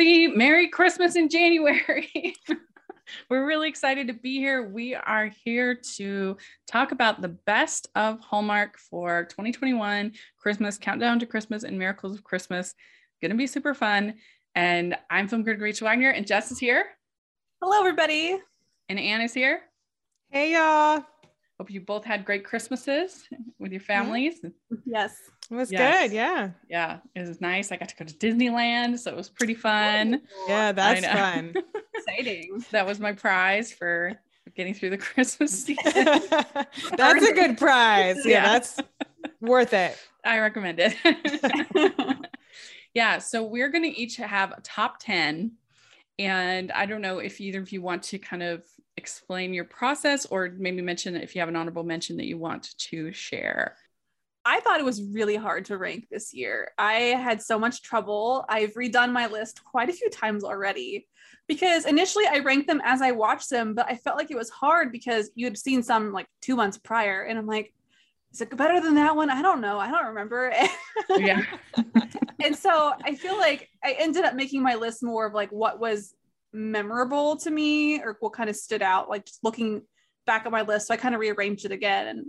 everybody. Merry Christmas in January. We're really excited to be here. We are here to talk about the best of Hallmark for 2021 Christmas, Countdown to Christmas, and Miracles of Christmas. Going to be super fun. And I'm film critic Rachel Wagner, and Jess is here. Hello, everybody. And Ann is here. Hey, y'all. Hope you both had great Christmases with your families. Yes. It was Yes. good. Yeah. Yeah, it was nice. I got to go to Disneyland, so it was pretty fun. Yeah, that's fun. Exciting. That was my prize for getting through the Christmas season. that's a good prize. Yeah, Yeah. that's worth it. I recommend it. yeah, so we're going to each have a top 10. And I don't know if either of you want to kind of explain your process or maybe mention if you have an honorable mention that you want to share. I thought it was really hard to rank this year. I had so much trouble. I've redone my list quite a few times already because initially I ranked them as I watched them, but I felt like it was hard because you had seen some like two months prior. And I'm like, is it better than that one? I don't know. I don't remember. Yeah. and so I feel like I ended up making my list more of like what was memorable to me or what kind of stood out, like just looking back at my list. So I kind of rearranged it again. And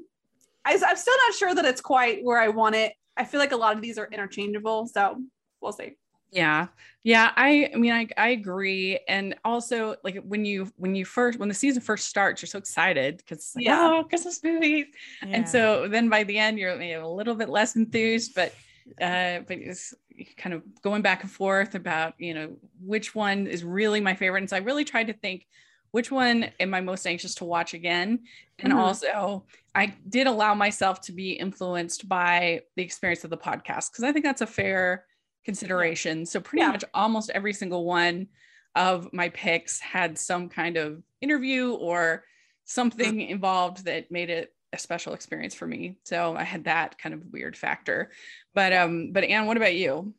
I, I'm still not sure that it's quite where I want it. I feel like a lot of these are interchangeable. So we'll see. Yeah. Yeah. I, I mean, I, I agree. And also like when you, when you first, when the season first starts, you're so excited because like, Yeah. oh, Christmas movies. Yeah. And so then by the end, you're you know, a little bit less enthused, but, uh, but it's kind of going back and forth about, you know, which one is really my favorite. And so I really tried to think, which one am I most anxious to watch again? And Mhm. also, I did allow myself to be influenced by the experience of the podcast because I think that's a fair consideration. So, pretty Yeah. much almost every single one of my picks had some kind of interview or something involved that made it a special experience for me. So, I had that kind of weird factor. But, um, but Ann, what about you?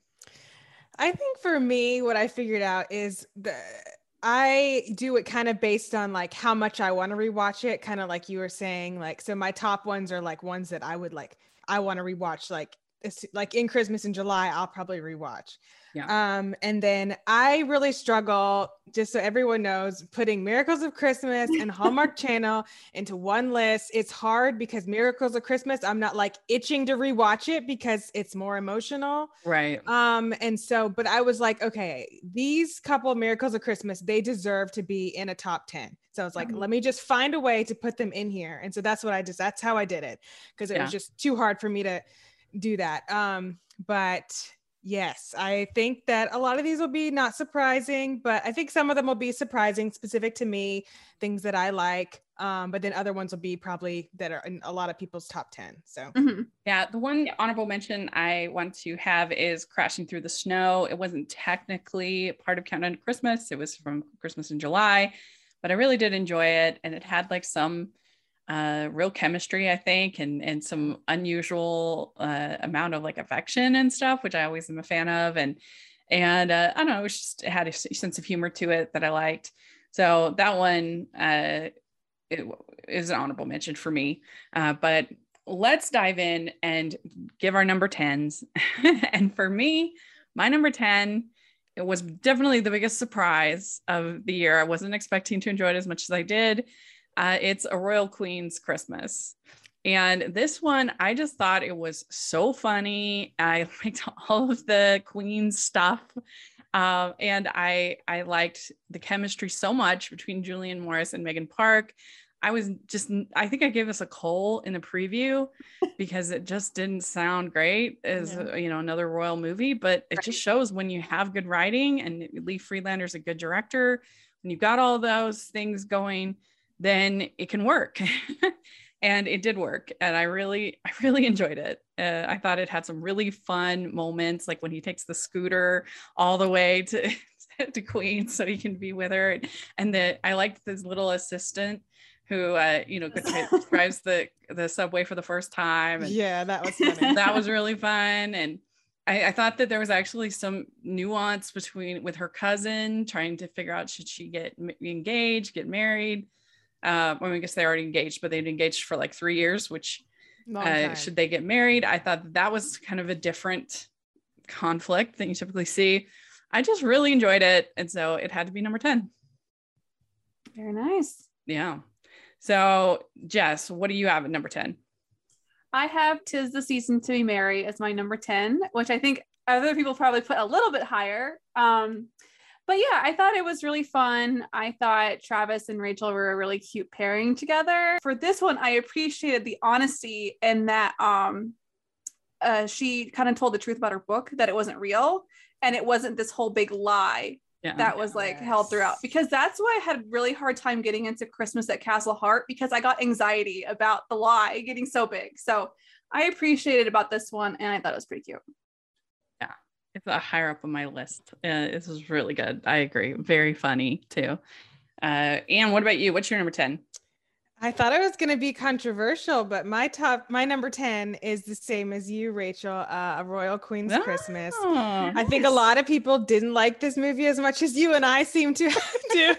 I think for me, what I figured out is the I do it kind of based on like how much I want to rewatch it, kind of like you were saying. Like, so my top ones are like ones that I would like, I want to rewatch, like, like in Christmas in July, I'll probably rewatch. Yeah. Um, and then I really struggle, just so everyone knows, putting Miracles of Christmas and Hallmark Channel into one list. It's hard because Miracles of Christmas, I'm not like itching to rewatch it because it's more emotional. Right. Um, and so, but I was like, okay, these couple miracles of Christmas, they deserve to be in a top 10. So I was like, Mhm. let me just find a way to put them in here. And so that's what I just that's how I did it because it Yeah. was just too hard for me to do that. Um, but yes, I think that a lot of these will be not surprising, but I think some of them will be surprising, specific to me, things that I like. Um, but then other ones will be probably that are in a lot of people's top 10. So Mhm. Yeah, the one honorable mention I want to have is Crashing Through the Snow. It wasn't technically part of Countdown to Christmas, it was from Christmas in July, but I really did enjoy it. And it had like some uh, real chemistry, I think, and, and some unusual uh, amount of like affection and stuff, which I always am a fan of. And and uh, I don't know, it was just it had a sense of humor to it that I liked. So that one uh, it is an honorable mention for me. Uh, but let's dive in and give our number 10s. and for me, my number 10, it was definitely the biggest surprise of the year. I wasn't expecting to enjoy it as much as I did. Uh, it's a Royal Queen's Christmas. And this one, I just thought it was so funny. I liked all of the Queen stuff. Um, and I I liked the chemistry so much between Julian Morris and Megan Park. I was just I think I gave us a coal in the preview because it just didn't sound great as Yeah. uh, you know another royal movie, but it just shows when you have good writing and Lee Friedlander's a good director, when you've got all those things going, then it can work. and it did work and I really I really enjoyed it. Uh, I thought it had some really fun moments like when he takes the scooter all the way to to Queen so he can be with her and the I liked this little assistant who uh, you know drives the the subway for the first time and yeah, that was funny. that was really fun and I, I thought that there was actually some nuance between with her cousin trying to figure out should she get engaged get married uh, well, I guess they're already engaged but they'd engaged for like three years which uh, should they get married i thought that, that was kind of a different conflict than you typically see I just really enjoyed it. And so it had to be number 10. Very nice. Yeah. So, Jess, what do you have at number 10? I have Tis the Season to Be Merry as my number 10, which I think other people probably put a little bit higher. Um, but yeah, I thought it was really fun. I thought Travis and Rachel were a really cute pairing together. For this one, I appreciated the honesty and that um, uh, she kind of told the truth about her book that it wasn't real and it wasn't this whole big lie yeah. that was like yes. held throughout because that's why I had a really hard time getting into Christmas at Castle Hart because I got anxiety about the lie getting so big. So I appreciated about this one and I thought it was pretty cute. It's a higher up on my list. Uh, this is really good. I agree. Very funny too. Uh, and what about you? What's your number 10? I thought it was going to be controversial, but my top, my number 10 is the same as you, Rachel, uh, A Royal Queen's oh, Christmas. Nice. I think a lot of people didn't like this movie as much as you and I seem to do.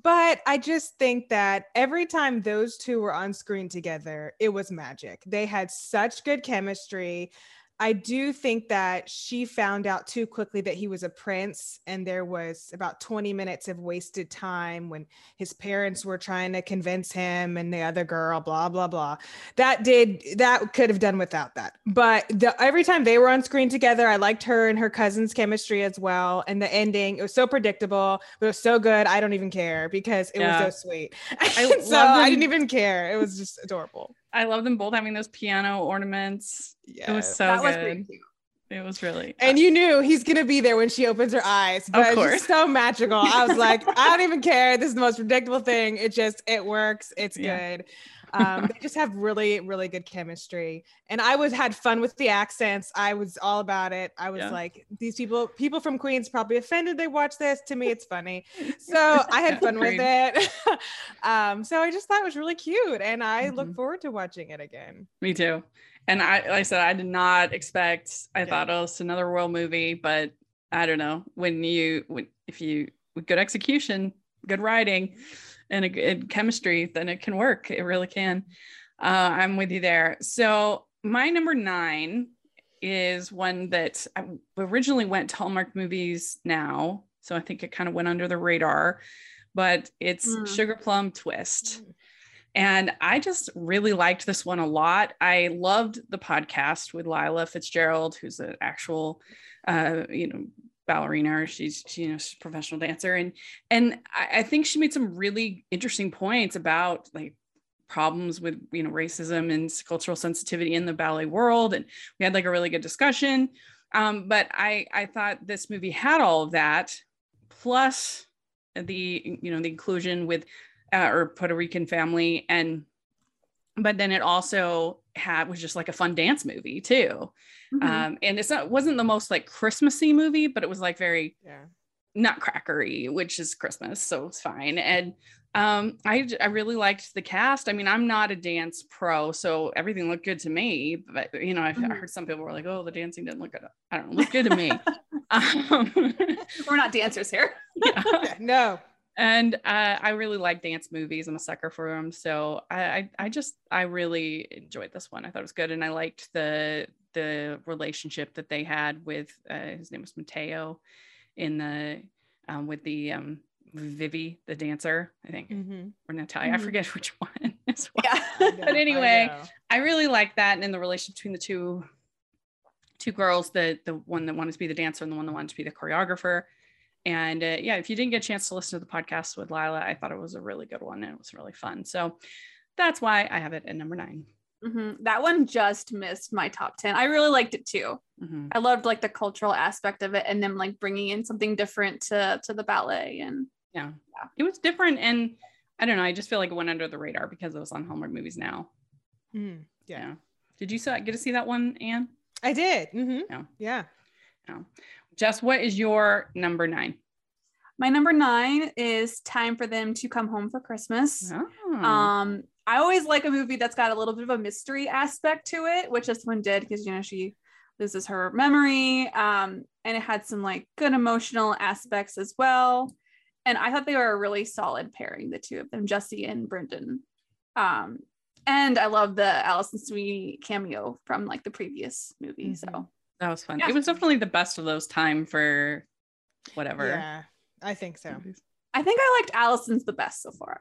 but I just think that every time those two were on screen together, it was magic. They had such good chemistry. I do think that she found out too quickly that he was a prince, and there was about 20 minutes of wasted time when his parents were trying to convince him and the other girl, blah, blah, blah. That did, that could have done without that. But the, every time they were on screen together, I liked her and her cousin's chemistry as well. And the ending, it was so predictable, but it was so good. I don't even care because it yeah. was so sweet. I so I didn't even care. It was just adorable. I love them both having those piano ornaments. Yeah, it was so that good. Was it was really and you knew he's gonna be there when she opens her eyes but of course. so magical. I was like i don't even care. This is the most predictable thing. It just it works. It's yeah. good um, they just have really, really good chemistry. And I was had fun with the accents. I was all about it. I was yeah. like, these people, people from Queens probably offended they watch this. To me, it's funny. So I had fun with it. um, so I just thought it was really cute. And I mm-hmm. look forward to watching it again. Me too. And I, like I said, I did not expect, I yeah. thought, oh, it's another world movie, but I don't know. When you, when, if you, with good execution, good writing, and a good chemistry, then it can work. It really can. Uh, I'm with you there. So my number nine is one that I originally went to Hallmark movies now. So I think it kind of went under the radar, but it's mm. Sugar Plum Twist. Mm. And I just really liked this one a lot. I loved the podcast with Lila Fitzgerald, who's an actual, uh, you know, ballerina she's she, you know she's a professional dancer. And and I, I, think she made some really interesting points about like problems with you know racism and cultural sensitivity in the ballet world. And we had like a really good discussion. Um, but i i thought this movie had all of that plus the you know the inclusion with uh, or puerto rican family and but then it also had was just like a fun dance movie too. Mm-hmm. um and it's not wasn't the most like christmassy movie but it was like very yeah. nutcrackery which is christmas so it's fine. And um i i really liked the cast. I mean i'm not a dance pro so everything looked good to me but you know i've mm-hmm. heard some people were like oh the dancing didn't look good. I don't know look good to me. Um, we're not dancers here. Yeah. no and uh, I really like dance movies. I'm a sucker for them, so I, I, I just I really enjoyed this one. I thought it was good, and I liked the the relationship that they had with uh, his name was Mateo, in the um, with the um, Vivi, the dancer, I think, mm-hmm. or Natalia. Mm-hmm. I forget which one. yeah. but anyway, I, I really like that, and in the relationship between the two two girls, the the one that wanted to be the dancer and the one that wanted to be the choreographer and uh, yeah, if you didn't get a chance to listen to the podcast with Lila, I thought it was a really good one and it was really fun. So that's why I have it at number 9 mm-hmm. That one just missed my top 10. I really liked it too. Mm-hmm. I loved like the cultural aspect of it and them like bringing in something different to, to the ballet. And yeah. yeah, it was different. And I don't know, I just feel like it went under the radar because it was on Hallmark movies now. Mm, yeah. yeah. Did you get to see that one, Ann? I did. Mm-hmm. Yeah. Yeah. Yeah. Jess, what is your number nine? My number nine is Time for Them to Come Home for Christmas. Oh. Um, I always like a movie that's got a little bit of a mystery aspect to it, which this one did because you know she loses her memory. Um, and it had some like good emotional aspects as well. And I thought they were a really solid pairing, the two of them, Jesse and Brendan. Um, and I love the Alison Sweeney cameo from like the previous movie. Mm-hmm. So that was fun. Yeah. It was definitely the best of those time for whatever. Yeah, I think so. I think I liked Allison's the best so far.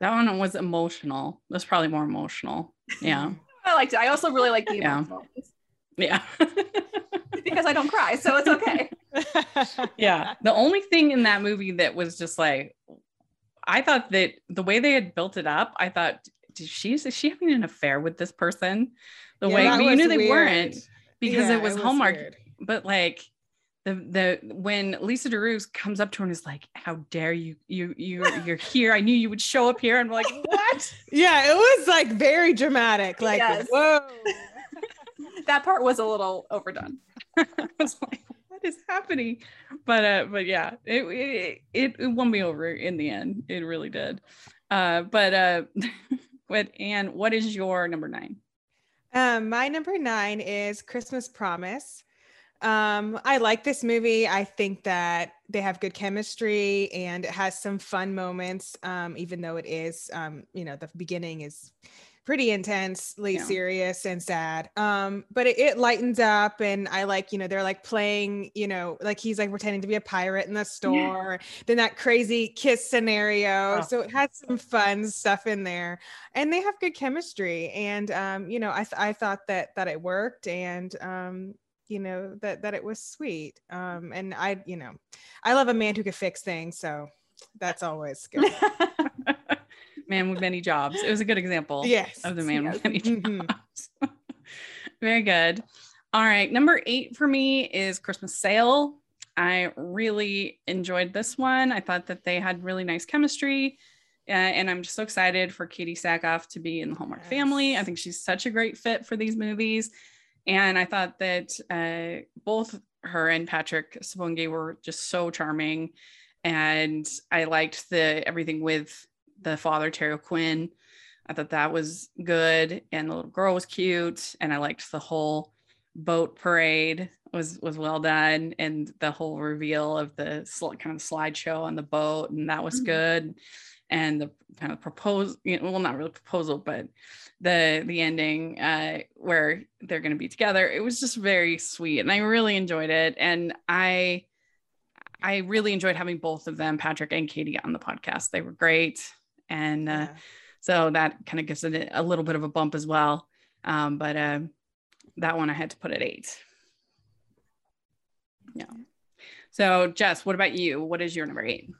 That one was emotional. That's probably more emotional. Yeah. I liked it. I also really like the Yeah. emotional Yeah. because I don't cry, so it's okay. yeah. The only thing in that movie that was just like, I thought that the way they had built it up, I thought, did she is she having an affair with this person? The Yeah, way that but you knew they weird. weren't because Yeah, it was Hallmark. weird. But like the the when Lisa DeRuse comes up to her and is like, "How dare you? You you you're here. I knew you would show up here." And we're like, "What?" Yeah, it was like very dramatic. Like, Yes. whoa. that part was a little overdone. I was like, "What is happening?" But uh, but yeah, it it it, it won me over in the end. It really did. Uh, but uh, but Ann, what is your number nine? Um, my number nine is Christmas Promise. Um, I like this movie. I think that they have good chemistry and it has some fun moments. Um, even though it is, um, you know, the beginning is pretty intensely Yeah. serious and sad. Um, but it, it lightens up, and I like, you know, they're like playing, you know, like he's like pretending to be a pirate in the store. Then that crazy kiss scenario. Oh. So it has some fun stuff in there and they have good chemistry and um you know i th- i thought that that it worked and um you know that that it was sweet um and i you know i love a man who could fix things so that's always good Man with many jobs. It was a good example. yes of the man Yes. with many Mhm. jobs. Very good. All right. Number eight for me is Christmas Sail. I really enjoyed this one. I thought that they had really nice chemistry. Uh, and I'm just so excited for Katee Sackhoff to be in the Hallmark family. I think she's such a great fit for these movies. And I thought that uh, both her and Patrick Sabongui were just so charming. And I liked the everything with the father, Terry Quinn. I thought that was good, and the little girl was cute, and I liked the whole boat parade was was well done, and the whole reveal of the sl- kind of slideshow on the boat, and that was Mhm. good, and the kind of propose, you know, well, not really proposal, but the the ending uh, where they're going to be together. It was just very sweet, and I really enjoyed it, and I. I really enjoyed having both of them, Patrick and Katie, on the podcast. They were great. And uh, Yeah. so that kind of gives it a little bit of a bump as well. Um, but uh, that one I had to put at eight. Yeah. So Jess, what about you? What is your number eight?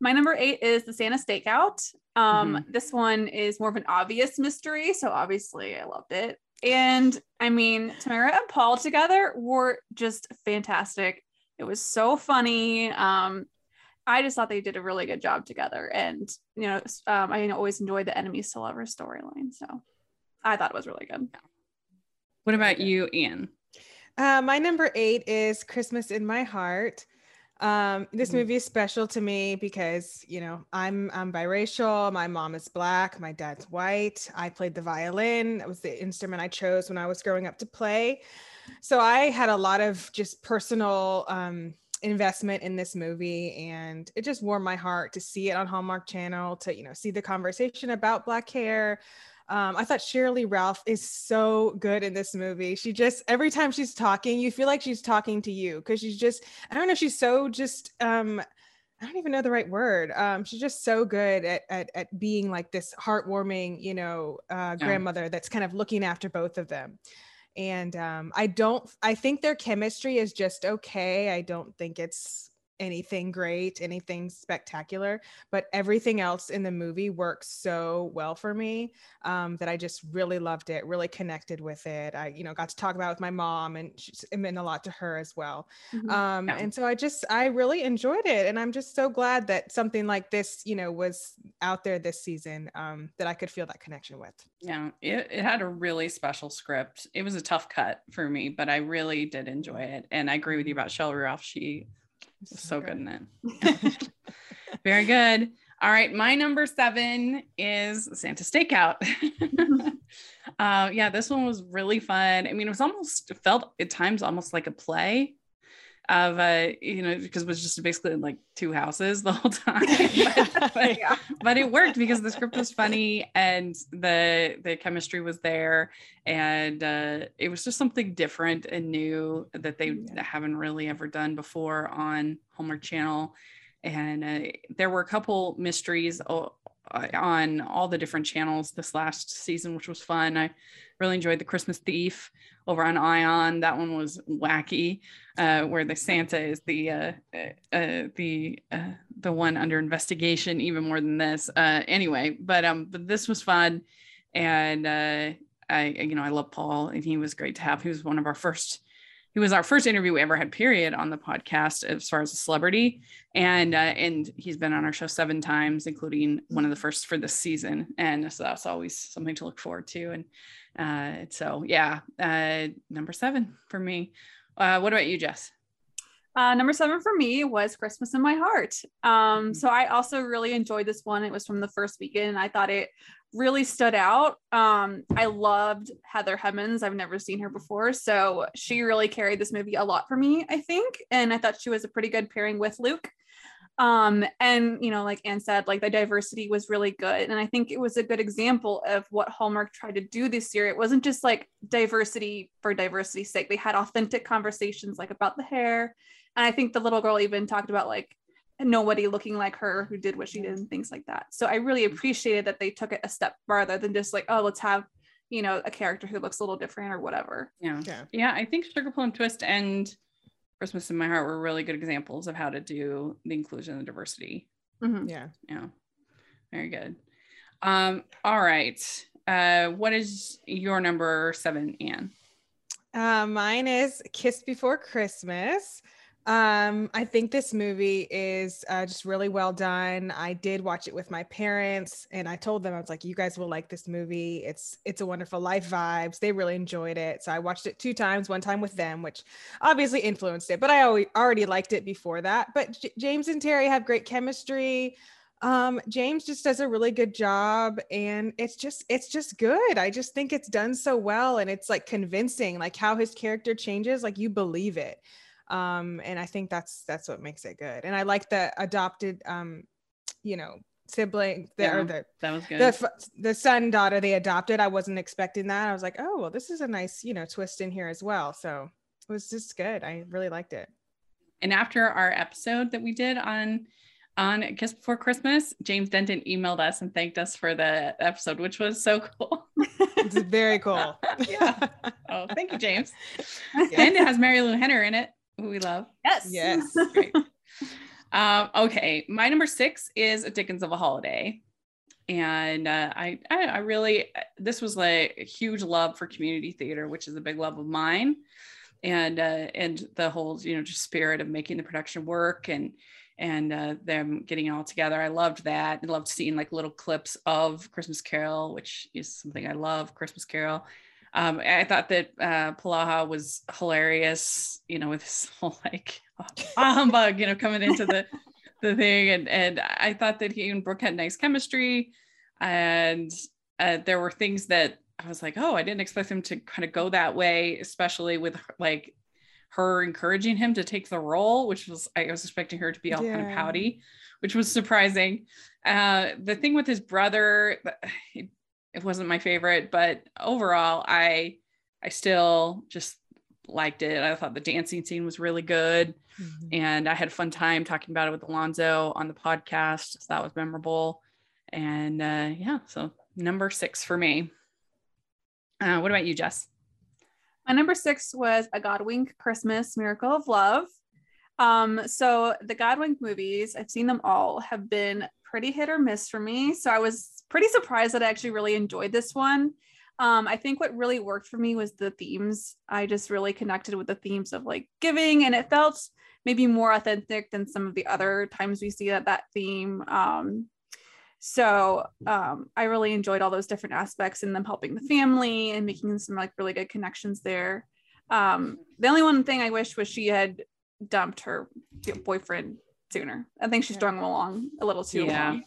My number eight is the Santa Stakeout. Um, Mm-hmm. This one is more of an obvious mystery, so obviously I loved it. And I mean, Tamera and Paul together were just fantastic. It was so funny. Um, I just thought they did a really good job together, and you know, um, I always enjoyed the enemies to lovers storyline. So I thought it was really good. What about you, Ann? Uh, my number eight is Christmas in My Heart. Um, this Mhm. movie is special to me because you know I'm I'm biracial. My mom is black. My dad's white. I played the violin. That was the instrument I chose when I was growing up to play. So I had a lot of just personal um, investment in this movie, and it just warmed my heart to see it on Hallmark Channel. To you know see the conversation about black hair, um, I thought Sheryl Ralph is so good in this movie. She just every time she's talking, you feel like she's talking to you because she's just I don't know, she's so just um I don't even know the right word. Um, she's just so good at, at at being like this heartwarming, you know, uh, Yeah. grandmother that's kind of looking after both of them. And um, I don't, I think their chemistry is just okay. I don't think it's anything great, anything spectacular, but everything else in the movie works so well for me um, that I just really loved it, really connected with it. I, you know, got to talk about it with my mom and it meant a lot to her as well. Mhm. Um, Yeah. and so I just, I really enjoyed it. And I'm just so glad that something like this, you know, was out there this season um, that I could feel that connection with. Yeah, it, it had a really special script. It was a tough cut for me, but I really did enjoy it. And I agree with you about Shelley Ralph. She so good in it. Very good. All right, my number seven is Santa Stakeout. uh, yeah, this one was really fun. I mean, it was almost it felt at times almost like a play. Of uh you know because it was just basically like two houses the whole time but, but, Yeah. but it worked because the script was funny and the the chemistry was there and uh it was just something different and new that they Yeah. haven't really ever done before on Hallmark Channel and uh, there were a couple mysteries o- uh, on all the different channels this last season which was fun i really enjoyed the christmas thief over on ion. That one was wacky uh, where the santa is the uh, uh, uh, the uh, the one under investigation even more than this. Uh, anyway but um but this was fun. And uh, i you know i love paul and he was great to have. He was one of our first he was our first interview we ever had period on the podcast as far as a celebrity. And uh, and he's been on our show seven times including one of the first for this season. And so that's always something to look forward to. And uh, so yeah uh, number seven for me uh, what about you jess Uh, number seven for me was Christmas in My Heart. Um, so I also really enjoyed this one. It was from the first weekend. I thought it really stood out. Um, I loved Heather Hemmens. I've never seen her before. So she really carried this movie a lot for me, I think. And I thought she was a pretty good pairing with Luke. Um, and you know, like Ann said, like the diversity was really good. And I think it was a good example of what Hallmark tried to do this year. It wasn't just like diversity for diversity's sake. They had authentic conversations like about the hair. And I think the little girl even talked about like nobody looking like her who did what she did and things like that. So I really appreciated that they took it a step farther than just like, oh, let's have, you know, a character who looks a little different or whatever. yeah Yeah. yeah i think sugar plum twist and christmas in my heart were really good examples of how to do the inclusion and diversity Mhm. Yeah. yeah very good um all right uh what is your number seven anne Uh, mine is Kiss Before Christmas. Um, I think this movie is uh, just really well done. I did watch it with my parents, and I told them I was like, "You guys will like this movie. It's it's a wonderful life vibes." They really enjoyed it, so I watched it two times. One time with them, which obviously influenced it, but I already liked it before that. But J- James and Teri have great chemistry um james just does a really good job and it's just it's just good i just think it's done so well and it's like convincing like how his character changes like you believe it um and i think that's that's what makes it good and i like the adopted um you know sibling the, Yeah. or the that was good the the son daughter they adopted i wasn't expecting that i was like oh well this is a nice you know twist in here as well so it was just good i really liked it and after our episode that we did on on Kiss Before Christmas, James Denton emailed us and thanked us for the episode, which was so cool. it's very cool Yeah. Oh, thank you, James. Yeah. And it has Marilu Henner in it, who we love. Yes. Yes. Great. um, okay, my number six is A Dickens of a Holiday. And uh, I, I, I really, this was like a huge love for community theater, which is a big love of mine. And, uh, and the whole, you know, just spirit of making the production work and, and uh, them getting it all together. I loved that. I loved seeing like little clips of Christmas Carol, which is something I love, Christmas Carol. Um, I thought that uh, Polaha was hilarious, you know, with his whole like ah, humbug, you know, coming into the the thing, and and I thought that he and Brooke had nice chemistry, and uh, there were things that I was like, oh, I didn't expect him to kind of go that way, especially with like her encouraging him to take the role, which was I was expecting her to be all kind of pouty, which was surprising. Uh, the thing with his brother, it, it wasn't my favorite, but overall, I I still just liked it. I thought the dancing scene was really good, Mhm. and I had a fun time talking about it with Alonzo on the podcast. So that was memorable, and uh, yeah, so number six for me. Uh, what about you, Jess? My number six was A Godwink Christmas Miracle of Love. Um, so the Godwink movies, I've seen them all, have been pretty hit or miss for me. So I was pretty surprised that I actually really enjoyed this one. Um, I think what really worked for me was the themes. I just really connected with the themes of like giving, and it felt maybe more authentic than some of the other times we see that that theme. Um, so um, I really enjoyed all those different aspects and them helping the family and making some like really good connections there. Um, the only one thing I wish was she had dumped her boyfriend sooner. I think she's Yeah. strung him along a little too Yeah.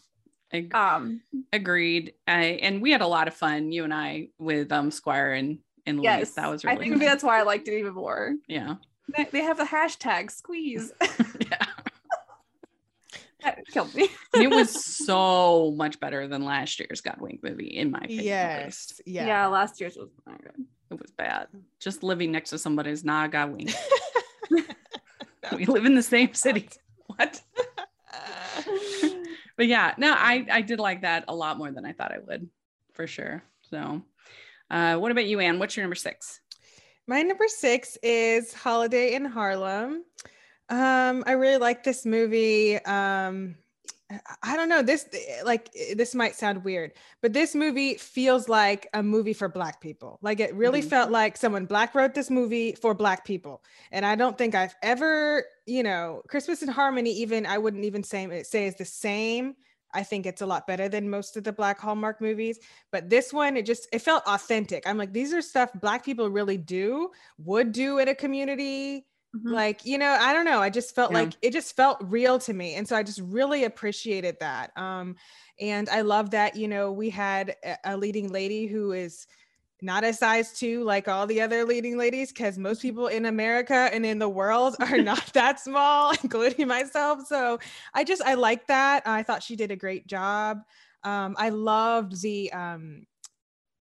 Ag- Um, agreed. I, and we had a lot of fun, you and I, with um Squire and and Louise. yes, that was I really think fun. that's why I liked it even more. yeah They, they have the hashtag squeeze. yeah. that killed me. It was so much better than last year's Godwink movie, in my opinion. Yes. Yeah. Yeah. last year's was not good. It was bad. Just living next to somebody is not a Godwink. we live in the same city. But yeah, no, I I did like that a lot more than I thought I would, for sure. So, uh, what about you, Ann? What's your number six? My number six is Holiday in Harlem. Um, I really like this movie. Um, I- don't know this eh, like eh, this might sound weird, but this movie feels like a movie for black people. Like it really Mhm. felt like someone black wrote this movie for black people. And I don't think I've ever, you know, Christmas in Harmony even I wouldn't even say eh, say is the same. I think it's a lot better than most of the black Hallmark movies, but this one it just it felt authentic. I'm like these are stuff black people really do, would do in a community Mhm. like you know i don't know i just felt Yeah. like it just felt real to me and so i just really appreciated that um and i love that you know we had a- a leading lady who is not a size two like all the other leading ladies because most people in america and in the world are not that small including myself so i just i like that i thought she did a great job um i loved the um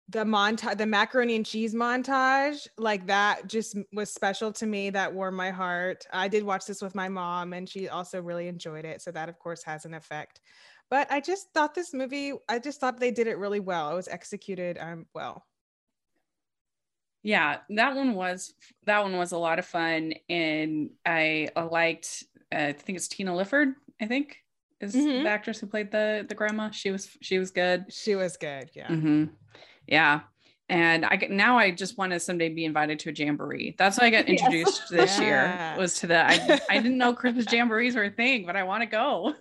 the montage the macaroni and cheese montage like that just was special to me that warmed my heart i did watch this with my mom and she also really enjoyed it so that of course has an effect but i just thought this movie i just thought they did it really well it was executed um well Yeah, that one was that one was a lot of fun, and I uh, liked. Uh, I think it's Tina Lifford. I think is Mhm. the actress who played the the grandma. She was she was good. she was good yeah hmm Yeah. And I now I just want to someday be invited to a jamboree. That's why I got Yes. introduced this year was to the I, I didn't know Christmas jamborees were a thing, but I want to go.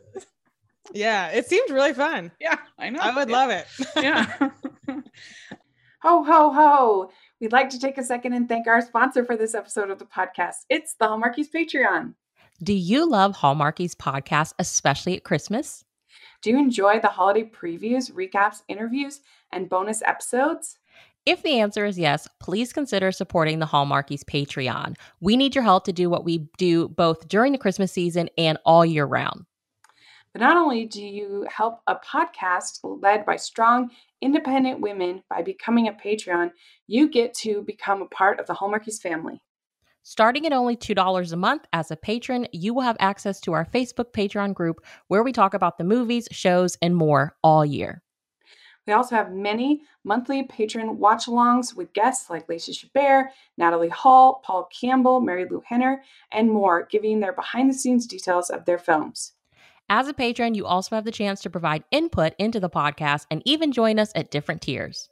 yeah it seemed really fun Yeah, I know. i would love it Yeah. Ho, ho, ho. We'd like to take a second and thank our sponsor for this episode of the podcast. It's the Hallmarkies Patreon. Do you love Hallmarkies podcast, especially at Christmas? Do you enjoy the holiday previews, recaps, interviews, and bonus episodes? If the answer is yes, please consider supporting the Hallmarkies Patreon. We need your help to do what we do both during the Christmas season and all year round. But not only do you help a podcast led by strong, independent women by becoming a Patreon, you get to become a part of the Hallmarkies family. Starting at only $2 a month as a patron, you will have access to our Facebook Patreon group where we talk about the movies, shows, and more all year. We also have many monthly patron watch alongs with guests like Lacey Chabert, Natalie Hall, Paul Campbell, Marilu Henner, and more, giving their behind the scenes details of their films. As a patron, you also have the chance to provide input into the podcast and even join us at different tiers.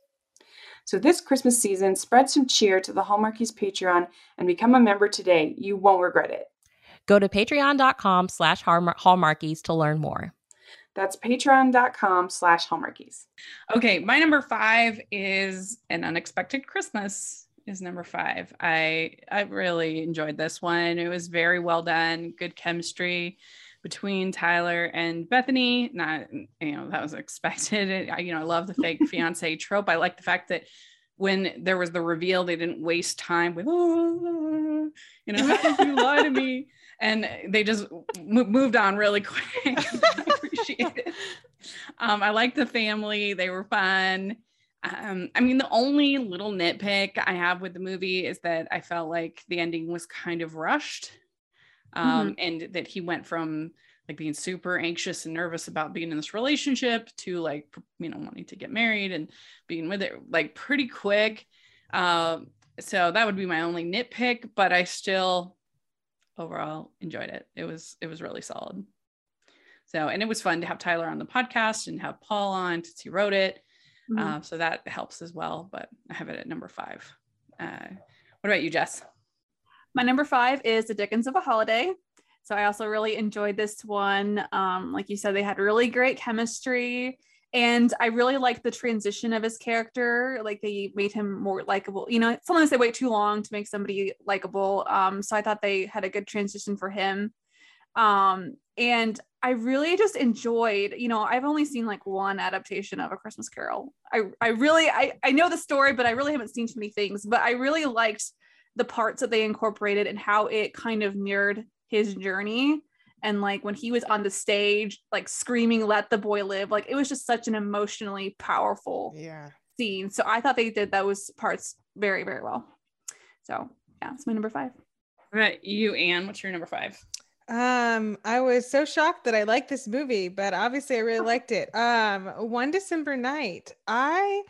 So this Christmas season, spread some cheer to the Hallmarkies Patreon and become a member today. You won't regret it. Go to patreon.com slash hallmarkies to learn more. That's patreon.com slash hallmarkies. Okay, my number five is an unexpected Christmas. Is number five. I I really enjoyed this one. It was very well done. Good chemistry between Tyler and Bethany. Not you know that was expected. I, you know I love the fake fiance trope. I like the fact that when there was the reveal, they didn't waste time with oh, you know how did you lie to me, and they just mo- moved on really quick. I appreciate it. Um, I like the family. They were fun. Um, I mean, the only little nitpick I have with the movie is that I felt like the ending was kind of rushed. Um, and that he went from like being super anxious and nervous about being in this relationship to like, you know, wanting to get married and being with it like pretty quick. Um, so that would be my only nitpick, but I still overall enjoyed it. It was it was really solid. So, and it was fun to have Tyler on the podcast and have Paul on since he wrote it. Mhm. Uh, so that helps as well. But I have it at number five. Uh, what about you, Jess? My number five is The Dickens of a Holiday. So I also really enjoyed this one. Um, like you said, they had really great chemistry. And I really liked the transition of his character. Like they made him more likable. You know, sometimes they wait too long to make somebody likable. Um, so I thought they had a good transition for him. Um, and I really just enjoyed, you know, I've only seen like one adaptation of A Christmas Carol. I, I really, I, I know the story, but I really haven't seen too many things. But I really liked the parts that they incorporated and how it kind of mirrored his journey and like when he was on the stage like screaming let the boy live like it was just such an emotionally powerful Yeah. scene so i thought they did those parts very very well so yeah it's my number five What about you, Ann? What's your number five? Um, I was so shocked that I liked this movie, but obviously I really liked it. Um, One December Night. I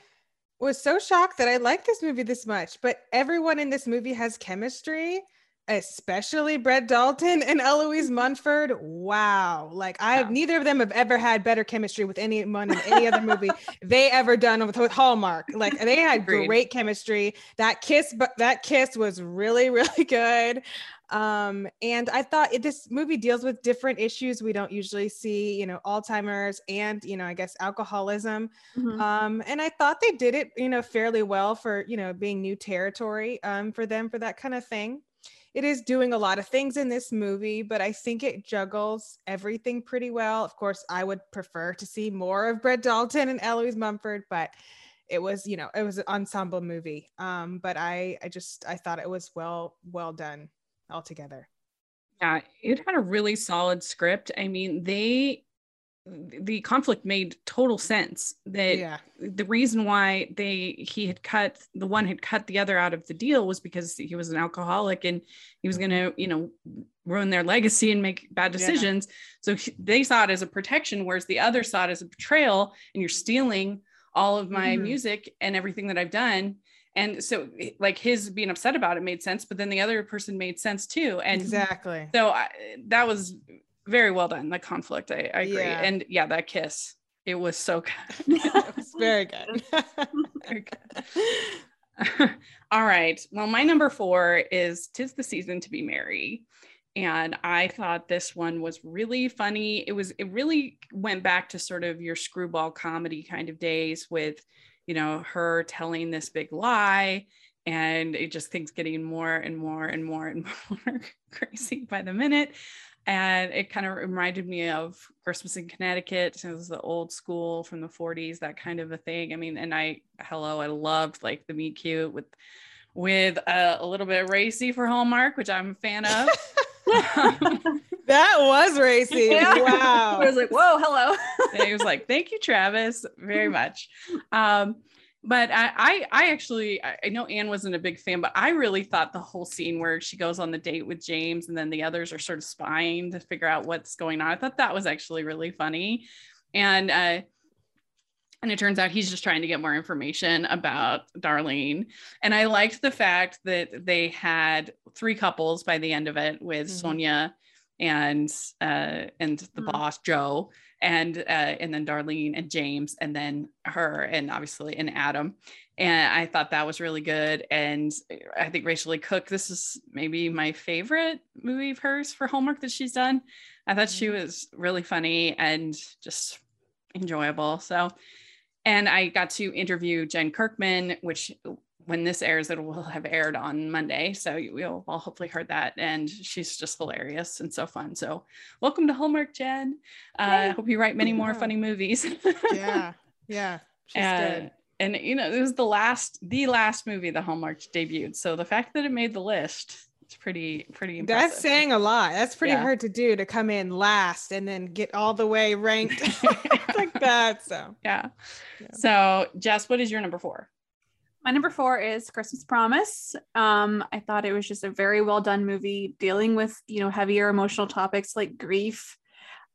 was so shocked that I liked this movie this much, but everyone in this movie has chemistry, especially Brett Dalton and Eloise mm-hmm. Mumford. Wow. Like I Yeah. neither of them have ever had better chemistry with anyone in any other movie they ever done with, with Hallmark. Like they had Agreed. great chemistry. That kiss, but that kiss was really, really good um and i thought it, this movie deals with different issues we don't usually see you know alzheimer's and you know i guess alcoholism. Mhm. um and i thought they did it you know fairly well for you know being new territory um for them for that kind of thing. It is doing a lot of things in this movie but i think it juggles everything pretty well. Of course i would prefer to see more of brett dalton and eloise mumford but it was you know it was an ensemble movie. Um but i i just i thought it was well well done altogether Yeah, it had a really solid script. I mean, they the conflict made total sense that yeah the reason why they he had cut the one had cut the other out of the deal was because he was an alcoholic and he was going to you know ruin their legacy and make bad Yeah. decisions so he- they saw it as a protection whereas the other saw it as a betrayal and you're stealing all of my Mhm. music and everything that i've done and so like his being upset about it made sense but then the other person made sense too and exactly so I, that was very well done the conflict i, I agree Yeah. and yeah that kiss it was so good it was very good Very good. All right. Well, my number four is Tis the Season to Be Merry. And I thought this one was really funny. It was, it really went back to sort of your screwball comedy kind of days with, you know, her telling this big lie and it just things getting more and more and more and more crazy by the minute. And it kind of reminded me of Christmas in Connecticut. So it was the old school from the 40s, that kind of a thing. I mean, and I, hello, I loved like the meet cute with with a, a little bit of racy for Hallmark, which I'm a fan of. Um, that was racy Yeah. wow i was like whoa hello and he was like, "Thank you, Travis, very much." Um, but I, I, I actually, I I know Ann wasn't a big fan, but I really thought the whole scene where she goes on the date with James and then the others are sort of spying to figure out what's going on. I thought that was actually really funny, and uh, and it turns out he's just trying to get more information about Darlene. And I liked the fact that they had three couples by the end of it with Mhm. Sonia and uh, and the Mhm. boss Joe and uh, and then Darlene and James and then her and obviously and Adam. And I thought that was really good. And I think Rachael Leigh Cook, this is maybe my favorite movie of hers for Hallmark that she's done. I thought she was really funny and just enjoyable. So, and I got to interview Jen Kirkman, which when this airs, it will have aired on Monday. So we'll all hopefully heard that. And she's just hilarious and so fun. So welcome to Hallmark, Jen. Uh, I Yay. hope you write many more funny movies. yeah yeah she's Uh, good and you know, it was the last, the last movie the Hallmark debuted. So the fact that it made the list, it's pretty, pretty impressive. that's saying a lot that's pretty Yeah. hard to do to come in last and then get all the way ranked like that so yeah. Yeah. So Jess, what is your number four? My number four is Christmas Promise. Um, I thought it was just a very well done movie dealing with, you know, heavier emotional topics like grief.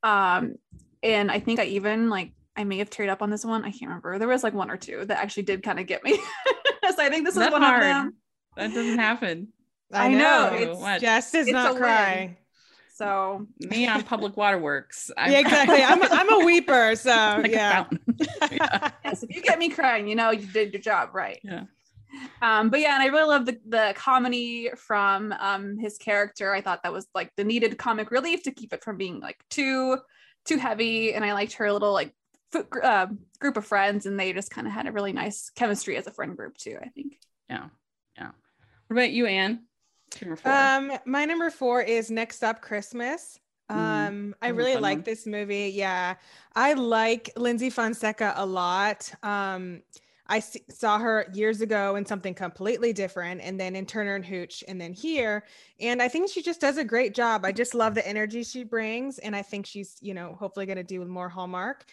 Um, and I think I even like I may have teared up on this one. I can't remember. There was like one or two that actually did kind of get me. so I think this is one hard. of them. That doesn't happen. I know, it's- it's, Jess does it's not a win. So Me on Public Waterworks. I'm yeah exactly I'm a, I'm a weeper so like yeah. Yeah. yes, if you get me crying, you know you did your job right. Yeah. Um, but yeah, and I really love the the comedy from um his character. I thought that was like the needed comic relief to keep it from being like too too heavy. And I liked her little like uh, group of friends, and they just kind of had a really nice chemistry as a friend group too. I think. Yeah. Yeah. What about you, Ann? Um, my number four is Next Stop Christmas. Mm, Um, I that was a really like one. this movie. Yeah, I like Lyndsy Fonseca a lot. Um, I saw her years ago in something completely different, and then in Turner and Hooch, and then here. And I think she just does a great job. I just love the energy she brings, and I think she's, you know, hopefully going to do more Hallmark.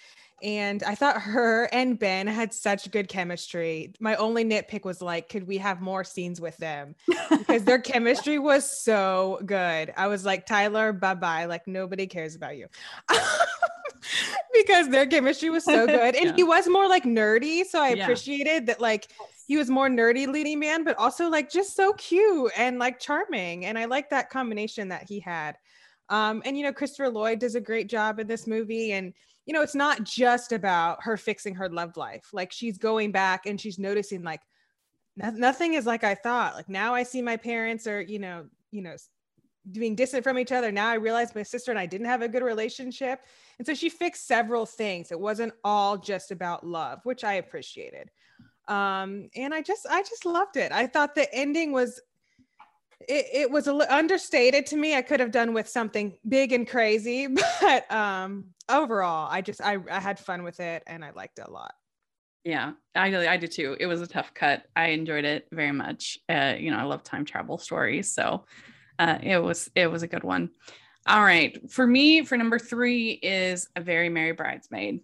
And I thought her and Ben had such good chemistry. My only nitpick was like, could we have more scenes with them? Because their chemistry was so good. I was like, Tyler, bye bye. Like, nobody cares about you. because their chemistry was so good. And Yeah. he was more like nerdy. So I Yeah. appreciated that, like, he was more nerdy leading man, but also like just so cute and like charming. And I like that combination that he had. Um, and you know, Christopher Lloyd does a great job in this movie. And you know, it's not just about her fixing her love life. Like she's going back and she's noticing like "No- nothing is like I thought. Like now I see my parents are, you know, you know, s- being distant from each other. Now I realized my sister and I didn't have a good relationship. And so she fixed several things. It wasn't all just about love, which I appreciated. Um, and I just I just loved it. I thought the ending was it, it was understated to me. I could have done with something big and crazy, but um overall, I just I, I had fun with it and I liked it a lot. Yeah, I did- I did too. It was a tough cut. I enjoyed it very much. Uh, you know, I love time travel stories, so uh, it was it was a good one. All right, for me, for number three is a very merry bridesmaid,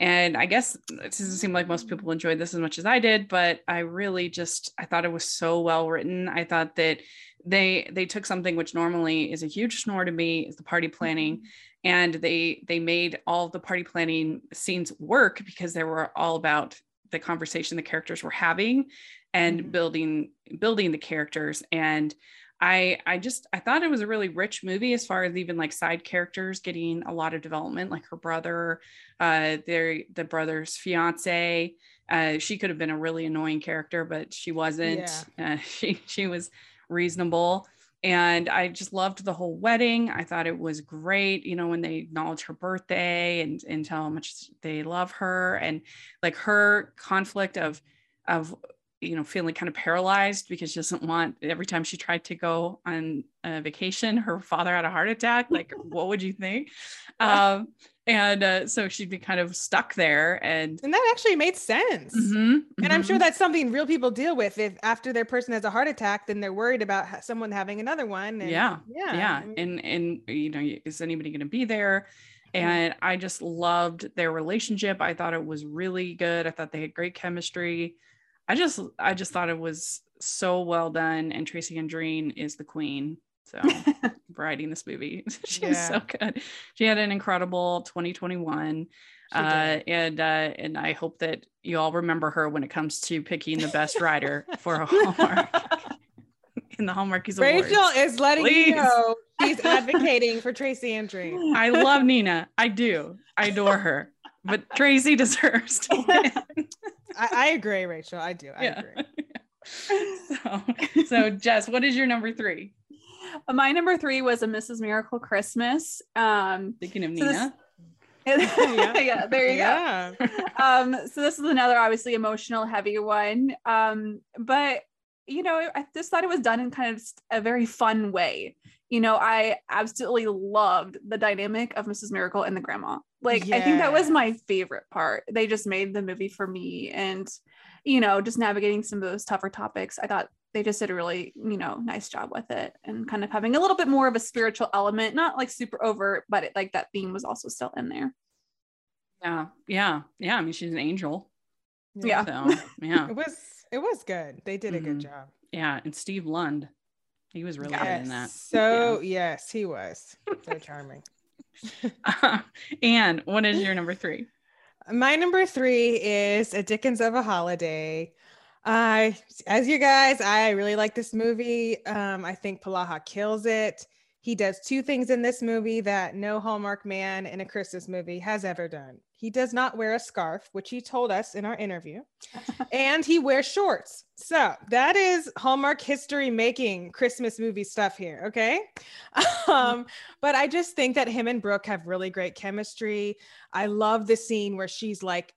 and I guess it doesn't seem like most people enjoyed this as much as I did, but I really just I thought it was so well written. I thought that they they took something which normally is a huge snore to me is the party planning and they they made all the party planning scenes work because they were all about the conversation the characters were having and Mhm. building building the characters and i i just i thought it was a really rich movie as far as even like side characters getting a lot of development like her brother uh their the brother's fiance. Uh she could have been a really annoying character but she wasn't. Uh, she she was reasonable. And I just loved the whole wedding. I thought it was great, you know, when they acknowledge her birthday and and tell how much they love her. And like her conflict of of you know feeling kind of paralyzed because she doesn't want every time she tried to go on a vacation her father had a heart attack like what would you think um and uh, so she'd be kind of stuck there and And that actually made sense. Mhm, And I'm sure mhm. that's something real people deal with. If after their person has a heart attack, then they're worried about someone having another one. And yeah yeah, yeah I mean, and and you know is anybody going to be there and i just loved their relationship i thought it was really good i thought they had great chemistry i just i just thought it was so well done and tracy andreen is the queen so writing this movie she's was so good she had an incredible 2021 uh, and uh, and I hope that you all remember her when it comes to picking the best writer for a Hallmark in the Hallmarkies Awards. Rachel is letting Please. you know she's advocating for Tracy Andreen. I love Nina. I do. I adore her. But Tracy deserves to win. I, I agree, Rachel. I do. I Yeah. agree. So, so Jess, what is your number three? My number three was a Mrs. Miracle Christmas. Um, Thinking of So this- Nina. yeah. Yeah. there you go. yeah. um so this is another obviously emotional heavy one um but you know i just thought it was done in kind of a very fun way you know i absolutely loved the dynamic of mrs miracle and the grandma like i think that was my favorite part they just made the movie for me and you know just navigating some of those tougher topics i thought they just did a really you know nice job with it and kind of having a little bit more of a spiritual element not like super overt but it, like that theme was also still in there Yeah. Yeah. Yeah. I mean, she's an angel. Yeah. So, yeah. It was it was good. They did a good Mhm. job. Yeah. And Steve Lund. He was really good in that. So yes, he was. So charming. and what is your number three? My number three is A Dickens of a Holiday. I, as you guys, I really like this movie. Um, I think Polaha kills it. He does two things in this movie that no Hallmark man in a Christmas movie has ever done. He does not wear a scarf, which he told us in our interview, and he wears shorts. So that is Hallmark history making Christmas movie stuff here. Okay. Um, but I just think that him and Brooke have really great chemistry. I love the scene where she's like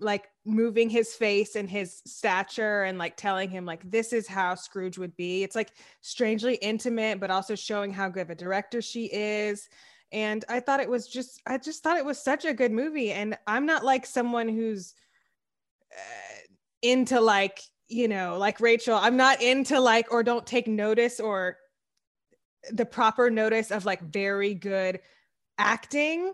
like moving his face and his stature and like telling him like this is how Scrooge would be. It's like strangely intimate but also showing how good of a director she is. And I thought it was just I just thought it was such a good movie and I'm not like someone who's uh, into like you know like rachel i'm not into like or don't take notice or the proper notice of like very good acting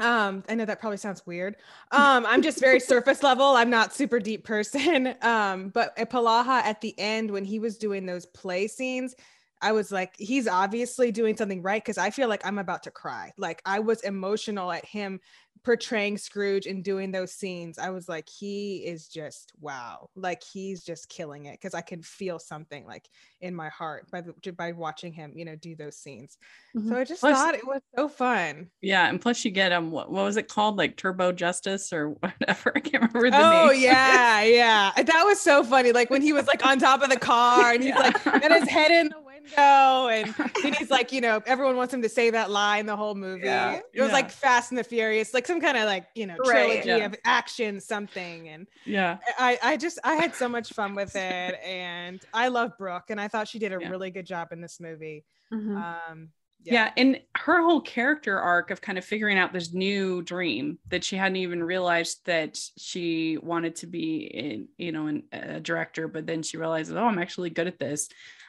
um i know that probably sounds weird. Um i'm just very surface level. I'm not super deep person. Um but at polaha at the end when he was doing those play scenes I was like, he's obviously doing something right because I feel like I'm about to cry. Like I was emotional at him portraying Scrooge and doing those scenes, I was like, he is just wow, like he's just killing it because I can feel something like in my heart by the, by watching him, you know, do those scenes. Mm-hmm. So I just plus, thought it was so fun. Yeah, and plus you get um, what, what was it called, like Turbo Justice or whatever? I can't remember the oh, name. Oh yeah, yeah, that was so funny. Like when he was like on top of the car and he's yeah. like got his head in the window and then he's like you know everyone wants him to say that line the whole movie yeah. it was yeah. like fast and the furious like some kind of like you know trilogy right, yeah. of action something and yeah i i just i had so much fun with it and i love brooke and i thought she did a really good job in this movie mm-hmm. um yeah. yeah. and her whole character arc of kind of figuring out this new dream that she hadn't even realized that she wanted to be in you know in a director but then she realizes oh i'm actually good at this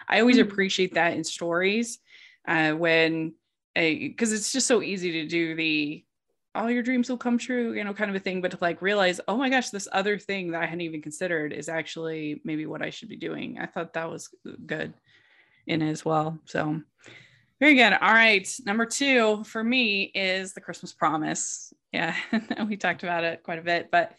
I always mm-hmm. appreciate that in stories uh, when because it's just so easy to do the all your dreams will come true, you know, kind of a thing, but to like realize, oh my gosh, this other thing that I hadn't even considered is actually maybe what I should be doing. I thought that was good in as well. So very good. All right. Number two for me is the Christmas promise. Yeah. we talked about it quite a bit, but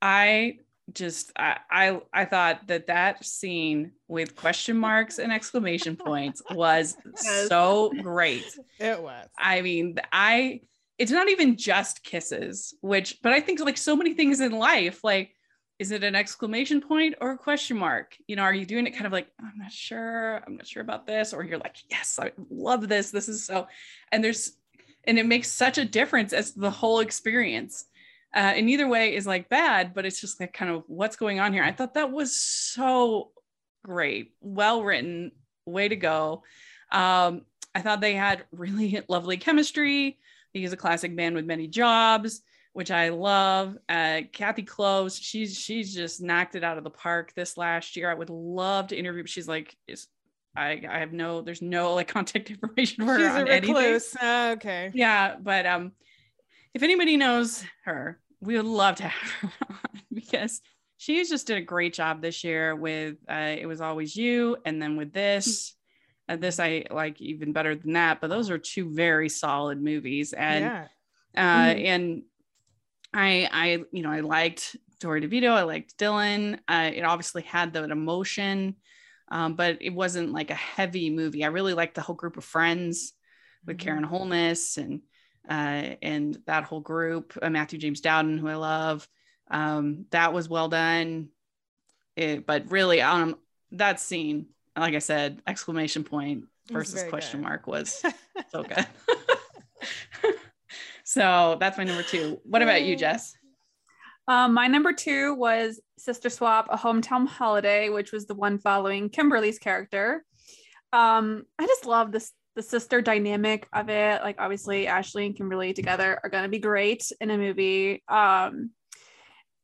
I just I, I I thought that that scene with question marks and exclamation points was yes. so great. It was. I mean, I it's not even just kisses, which but I think like so many things in life, like is it an exclamation point or a question mark? You know, are you doing it kind of like I'm not sure, I'm not sure about this, or you're like, yes, I love this. This is so, and there's and it makes such a difference as the whole experience uh, and either way is like bad but it's just like kind of what's going on here? I thought that was so great. Well written. Way to go. Um, i thought they had really lovely chemistry. He's a classic man with many jobs which i love. Uh, kathy close she's she's just knocked it out of the park this last year. I would love to interview but she's like is I, I have no there's no like contact information for She's her on a recluse. Uh, okay. Yeah, but um if anybody knows her, we would love to have her on because she just did a great job this year with uh, it was always you and then with this uh, this i like even better than that but those are two very solid movies and yeah. uh, mm-hmm. and i i you know i liked Torrey DeVitto i liked dylan uh, it obviously had that emotion um, but it wasn't like a heavy movie i really liked the whole group of friends with mm-hmm. karen holness and uh, and that whole group, uh, Matthew James Dowden, who I love. Um, that was well done. It, but really, um, that scene, like I said, exclamation point versus question good. mark was so good. so that's my number two. What about you, Jess? Um, my number two was Sister Swap, a hometown holiday, which was the one following Kimberly's character. Um, I just love this the sister dynamic of it like obviously ashley and kimberly together are going to be great in a movie um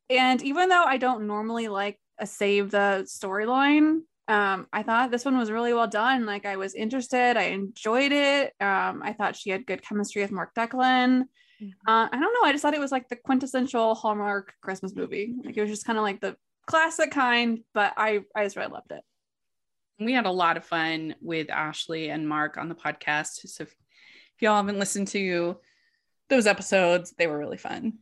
and even though i don't normally like a save the storyline um i thought this one was really well done. Like i was interested i enjoyed it um i thought she had good chemistry with mark deklin. Mm-hmm. uh, i don't know i just thought it was like the quintessential hallmark christmas movie. Like it was just kind of like the classic kind but i i just really loved it we had a lot of fun with Ashley and Mark on the podcast. So if, if y'all haven't listened to those episodes, they were really fun.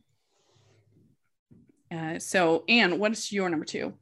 Uh, so, Ann, what's your number two?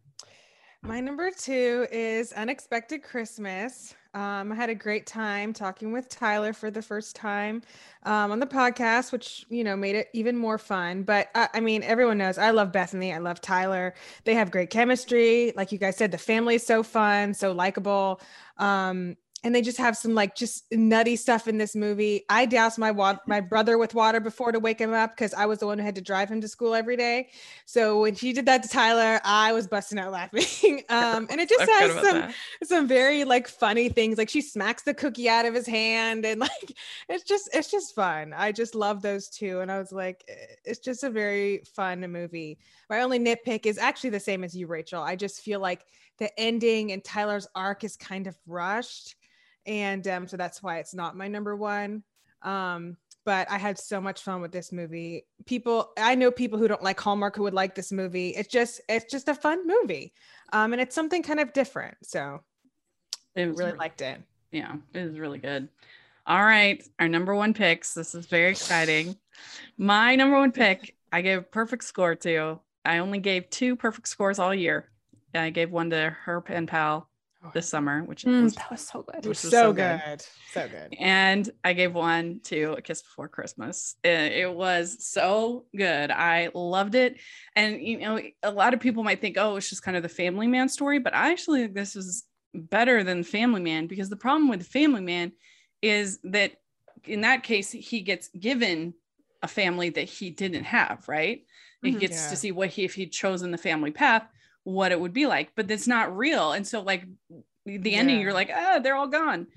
My number two is Unexpected Christmas. Um, I had a great time talking with Tyler for the first time um, on the podcast, which you know made it even more fun. But I mean, everyone knows I love Bethany. I love Tyler. They have great chemistry. Like you guys said, the family is so fun, so likable. Um, and they just have some like just nutty stuff in this movie. I doused my water, my brother with water before to wake him up because I was the one who had to drive him to school every day. So when she did that to Tyler, I was busting out laughing. um, and it just has some that. some very like funny things. Like she smacks the cookie out of his hand, and like it's just it's just fun. I just love those two, and I was like, eh, it's just a very fun movie. My only nitpick is actually the same as you, Rachel. I just feel like the ending and Tyler's arc is kind of rushed and um, so that's why it's not my number one. Um, but I had so much fun with this movie. People, I know people who don't like Hallmark who would like this movie. It's just, it's just a fun movie, um, and it's something kind of different. So, I really, really liked it. Yeah, it was really good. All right, our number one picks. This is very exciting. My number one pick, I gave perfect score to. I only gave two perfect scores all year. I gave one to her pen pal this summer, which mm, was, that was so good. Which was so, so good. good. so good. And I gave one to A Kiss Before Christmas. It, it, was so good. I loved it. And you know, a lot of people might think, oh, it's just kind of the Family Man story, but I actually think this is better than Family Man because the problem with Family Man is that in that case he gets given a family that he didn't have, right? He mm-hmm. gets yeah. to see what he if he'd chosen the family path what it would be like, but it's not real. And so, like, the yeah. ending, you're like, ah, they're all gone.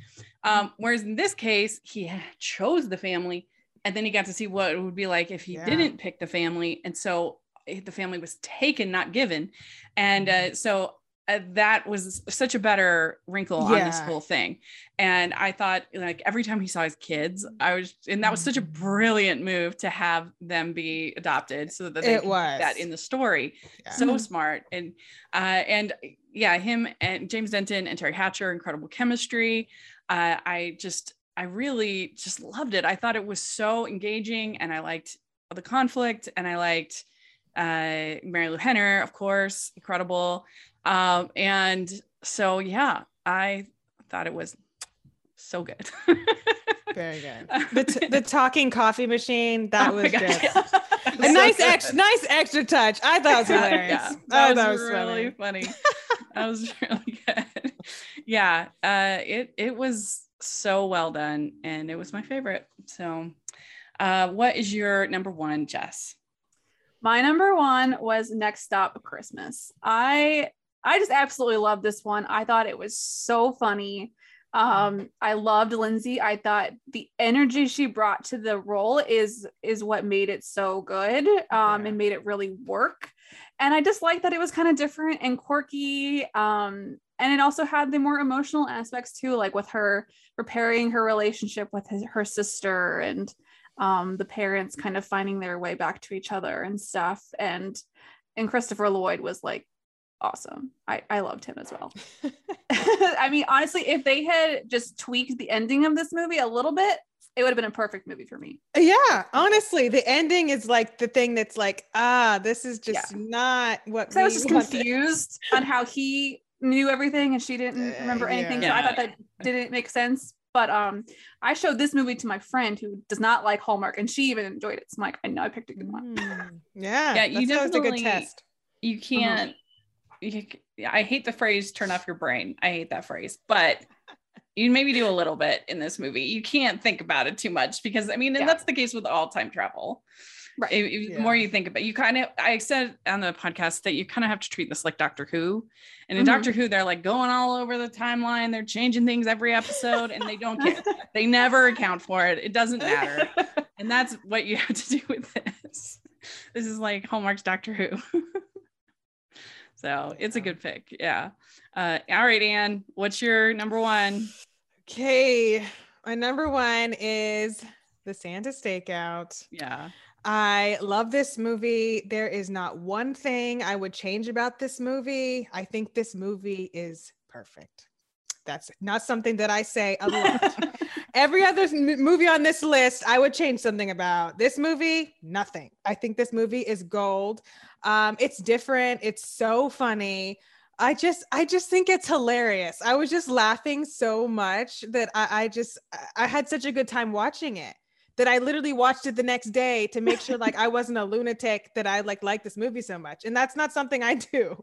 Um, whereas in this case, he chose the family and then he got to see what it would be like if he yeah. didn't pick the family. And so eh, the family was taken, not given. And uh, so uh, that was such a better wrinkle yeah. on this whole thing. And I thought, like, every time he saw his kids, I was, and that was such a mm-hmm. brilliant move to have them be adopted so that they it was that in the story. Yeah. So smart. And, uh, and yeah, him and James Denton and Teri Hatcher, incredible chemistry. Uh, I just, I really just loved it. I thought it was so engaging and I liked the conflict and I liked uh, Marilu Henner, of course, incredible. Um, and so, yeah, I thought it was so good. Very good. The, t- the talking coffee machine that oh was just yeah. a so nice extra nice extra touch. I thought it was hilarious. Yeah, that, oh, that was, was really funny. funny. that was really good. Yeah, uh, it it was so well done, and it was my favorite. So, uh, what is your number one, Jess? My number one was Next Stop Christmas. I I just absolutely love this one. I thought it was so funny. Um, I loved Lyndsy. I thought the energy she brought to the role is is what made it so good um, yeah. and made it really work. And I just like that it was kind of different and quirky. Um, and it also had the more emotional aspects too, like with her repairing her relationship with his, her sister and um, the parents kind of finding their way back to each other and stuff. And and Christopher Lloyd was like awesome. I, I loved him as well. I mean, honestly, if they had just tweaked the ending of this movie a little bit, it would have been a perfect movie for me. Yeah, honestly, the ending is like the thing that's like, ah, this is just yeah. not what I was just wanted. confused on how he knew everything and she didn't uh, remember anything. Yeah. So I thought that didn't make sense. But um, I showed this movie to my friend who does not like Hallmark, and she even enjoyed it. So I'm like, I know I picked a good one. Mm, yeah, yeah, you definitely a good test. You can't. Uh-huh I hate the phrase turn off your brain. I hate that phrase, but you maybe do a little bit in this movie. You can't think about it too much because I mean, and yeah. that's the case with all time travel. Right. If, if, yeah. The more you think about it, you kind of, I said on the podcast that you kind of have to treat this like Doctor Who. And in mm-hmm. Doctor Who, they're like going all over the timeline. They're changing things every episode and they don't care. they never account for it. It doesn't matter. and that's what you have to do with this. This is like Hallmark's Doctor Who. So it's a good pick. Yeah. Uh, all right, Ann, what's your number one? Okay. My number one is The Santa Stakeout. Yeah. I love this movie. There is not one thing I would change about this movie. I think this movie is perfect. That's not something that I say a lot. Every other movie on this list, I would change something about. This movie, nothing. I think this movie is gold. Um, it's different. It's so funny. I just, I just think it's hilarious. I was just laughing so much that I, I just, I had such a good time watching it that I literally watched it the next day to make sure like I wasn't a lunatic that I like like this movie so much. And that's not something I do.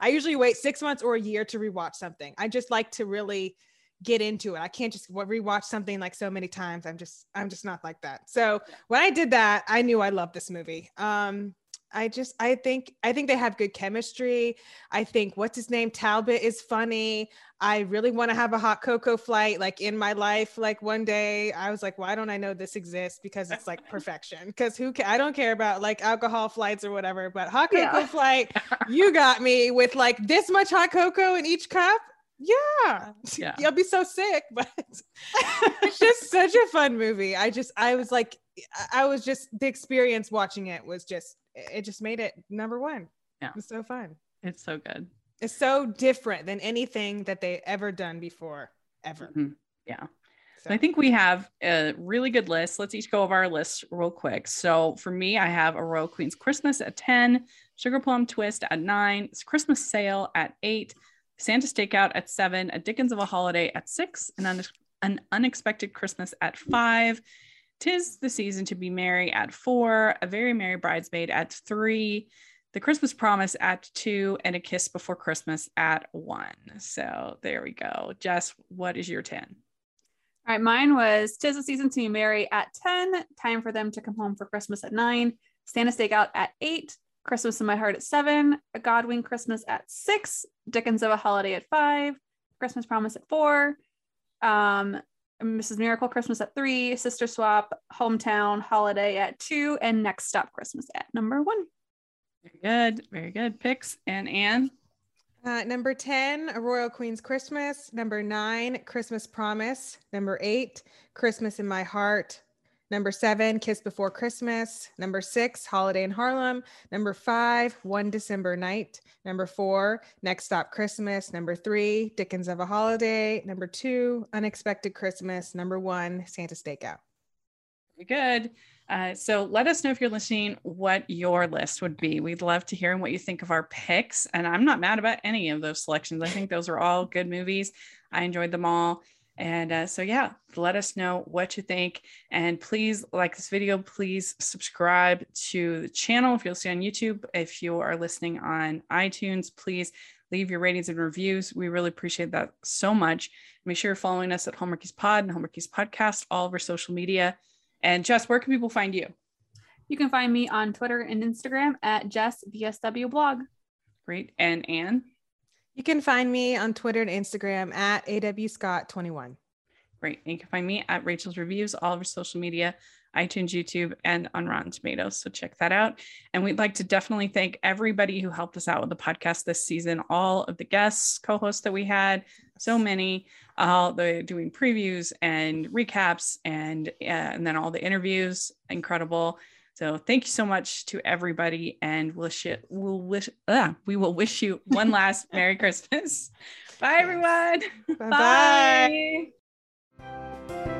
I usually wait 6 months or a year to rewatch something. I just like to really get into it. I can't just rewatch something like so many times. I'm just I'm just not like that. So when I did that, I knew I loved this movie. Um I just I think I think they have good chemistry. I think what's his name Talbot is funny. I really want to have a hot cocoa flight like in my life like one day. I was like why don't I know this exists because it's like perfection. Cuz who ca- I don't care about like alcohol flights or whatever, but hot cocoa Yeah. flight you got me with like this much hot cocoa in each cup. Yeah. Yeah. You'll be so sick, but it's just such a fun movie. I just I was like I- was just the experience watching it was just it just made it number one. Yeah. It was so fun. It's so good. It's so different than anything that they ever done before, ever. Mhm. Yeah. So, I think we have a really good list. Let's each go over our list real quick. So for me, I have a Royal Queen's Christmas at 10, Sugar Plum Twist at nine, it's Christmas Sail at eight, Santa Stakeout at seven, A Dickens of a Holiday at six, and an, an Unexpected Christmas at five, Tis the Season to Be Merry at four, A Very Merry Bridesmaid at three, The Christmas Promise at two, and A Kiss Before Christmas at one. So there we go. Jess, what is your 10? All right, mine was Tis the Season to Be Merry at 10, Time for Them to Come Home for Christmas at 9, Santa Stakeout at 8, Christmas in My Heart at 7, A Godwink Christmas at 6, Dickens of a Holiday at 5, Christmas Promise at 4, um, Mrs. Miracle Christmas at 3, Sister Swap, Hometown Holiday at 2, and Next Stop Christmas at number 1. Very good. Very good picks. And Ann, Uh, number 10, A Royal Queen's Christmas. Number nine, Christmas Promise. Number eight, Christmas in My Heart. Number seven, Kiss Before Christmas. Number six, Holiday in Harlem. Number five, One December Night. Number four, Next Stop Christmas. Number three, Dickens of a Holiday. Number two, Unexpected Christmas. Number one, Santa Stakeout. very good. Uh, so let us know if you're listening what your list would be. We'd love to hear what you think of our picks. And I'm not mad about any of those selections. I think those are all good movies. I enjoyed them all. And uh, so, yeah, let us know what you think. And please like this video. Please subscribe to the channel if you'll see on YouTube. If you are listening on iTunes, please leave your ratings and reviews. We really appreciate that so much. Make sure you're following us at Hallmarkies Pod and Hallmarkies Podcast, all of our social media. And Jess, where can people find you? You can find me on Twitter and Instagram at Jess VSW Blog. Great. And Ann? You can find me on Twitter and Instagram at AWScott21. Great. And you can find me at Rachel's Reviews, all of our social media, iTunes, YouTube, and on Rotten Tomatoes. So check that out. And we'd like to definitely thank everybody who helped us out with the podcast this season, all of the guests, co-hosts that we had, so many, all the doing previews and recaps and uh, and then all the interviews. Incredible. So thank you so much to everybody and wish it we'll wish uh, we will wish you one last Merry Christmas. Bye everyone. Bye-bye. Bye.